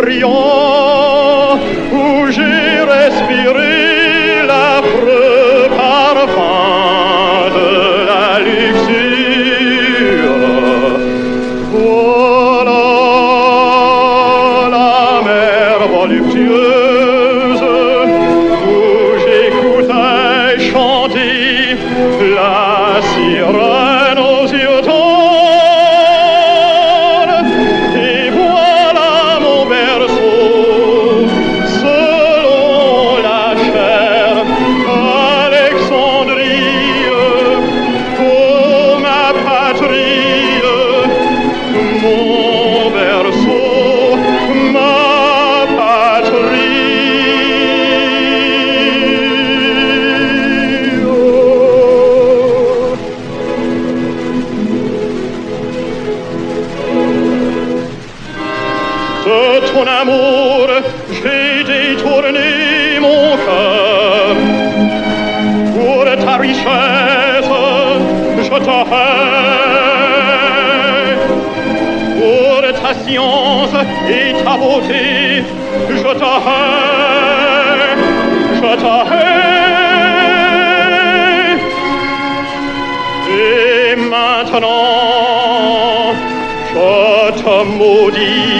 Brillant où j'ai respiré l'affreux parfum de la luxure. Voilà la mer voluptueuse ton amour, j'ai détourné mon cœur. Pour ta richesse, je hais. Pour ta science et ta beauté, je hais. Je hais. Et maintenant, je te maudis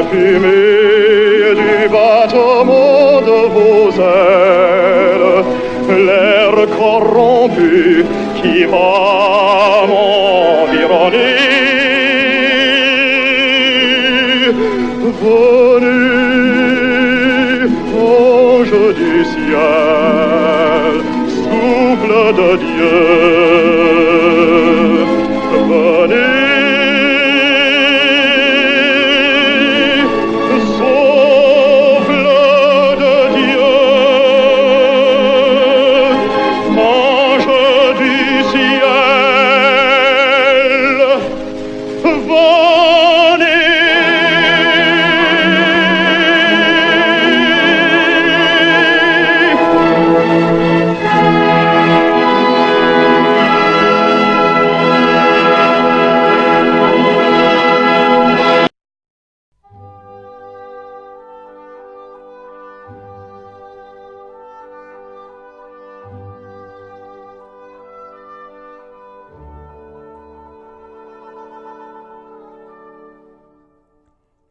parfumé du battement de vos ailes, l'air corrompu qui va m'environner. Venez, ange du ciel, souffle de Dieu.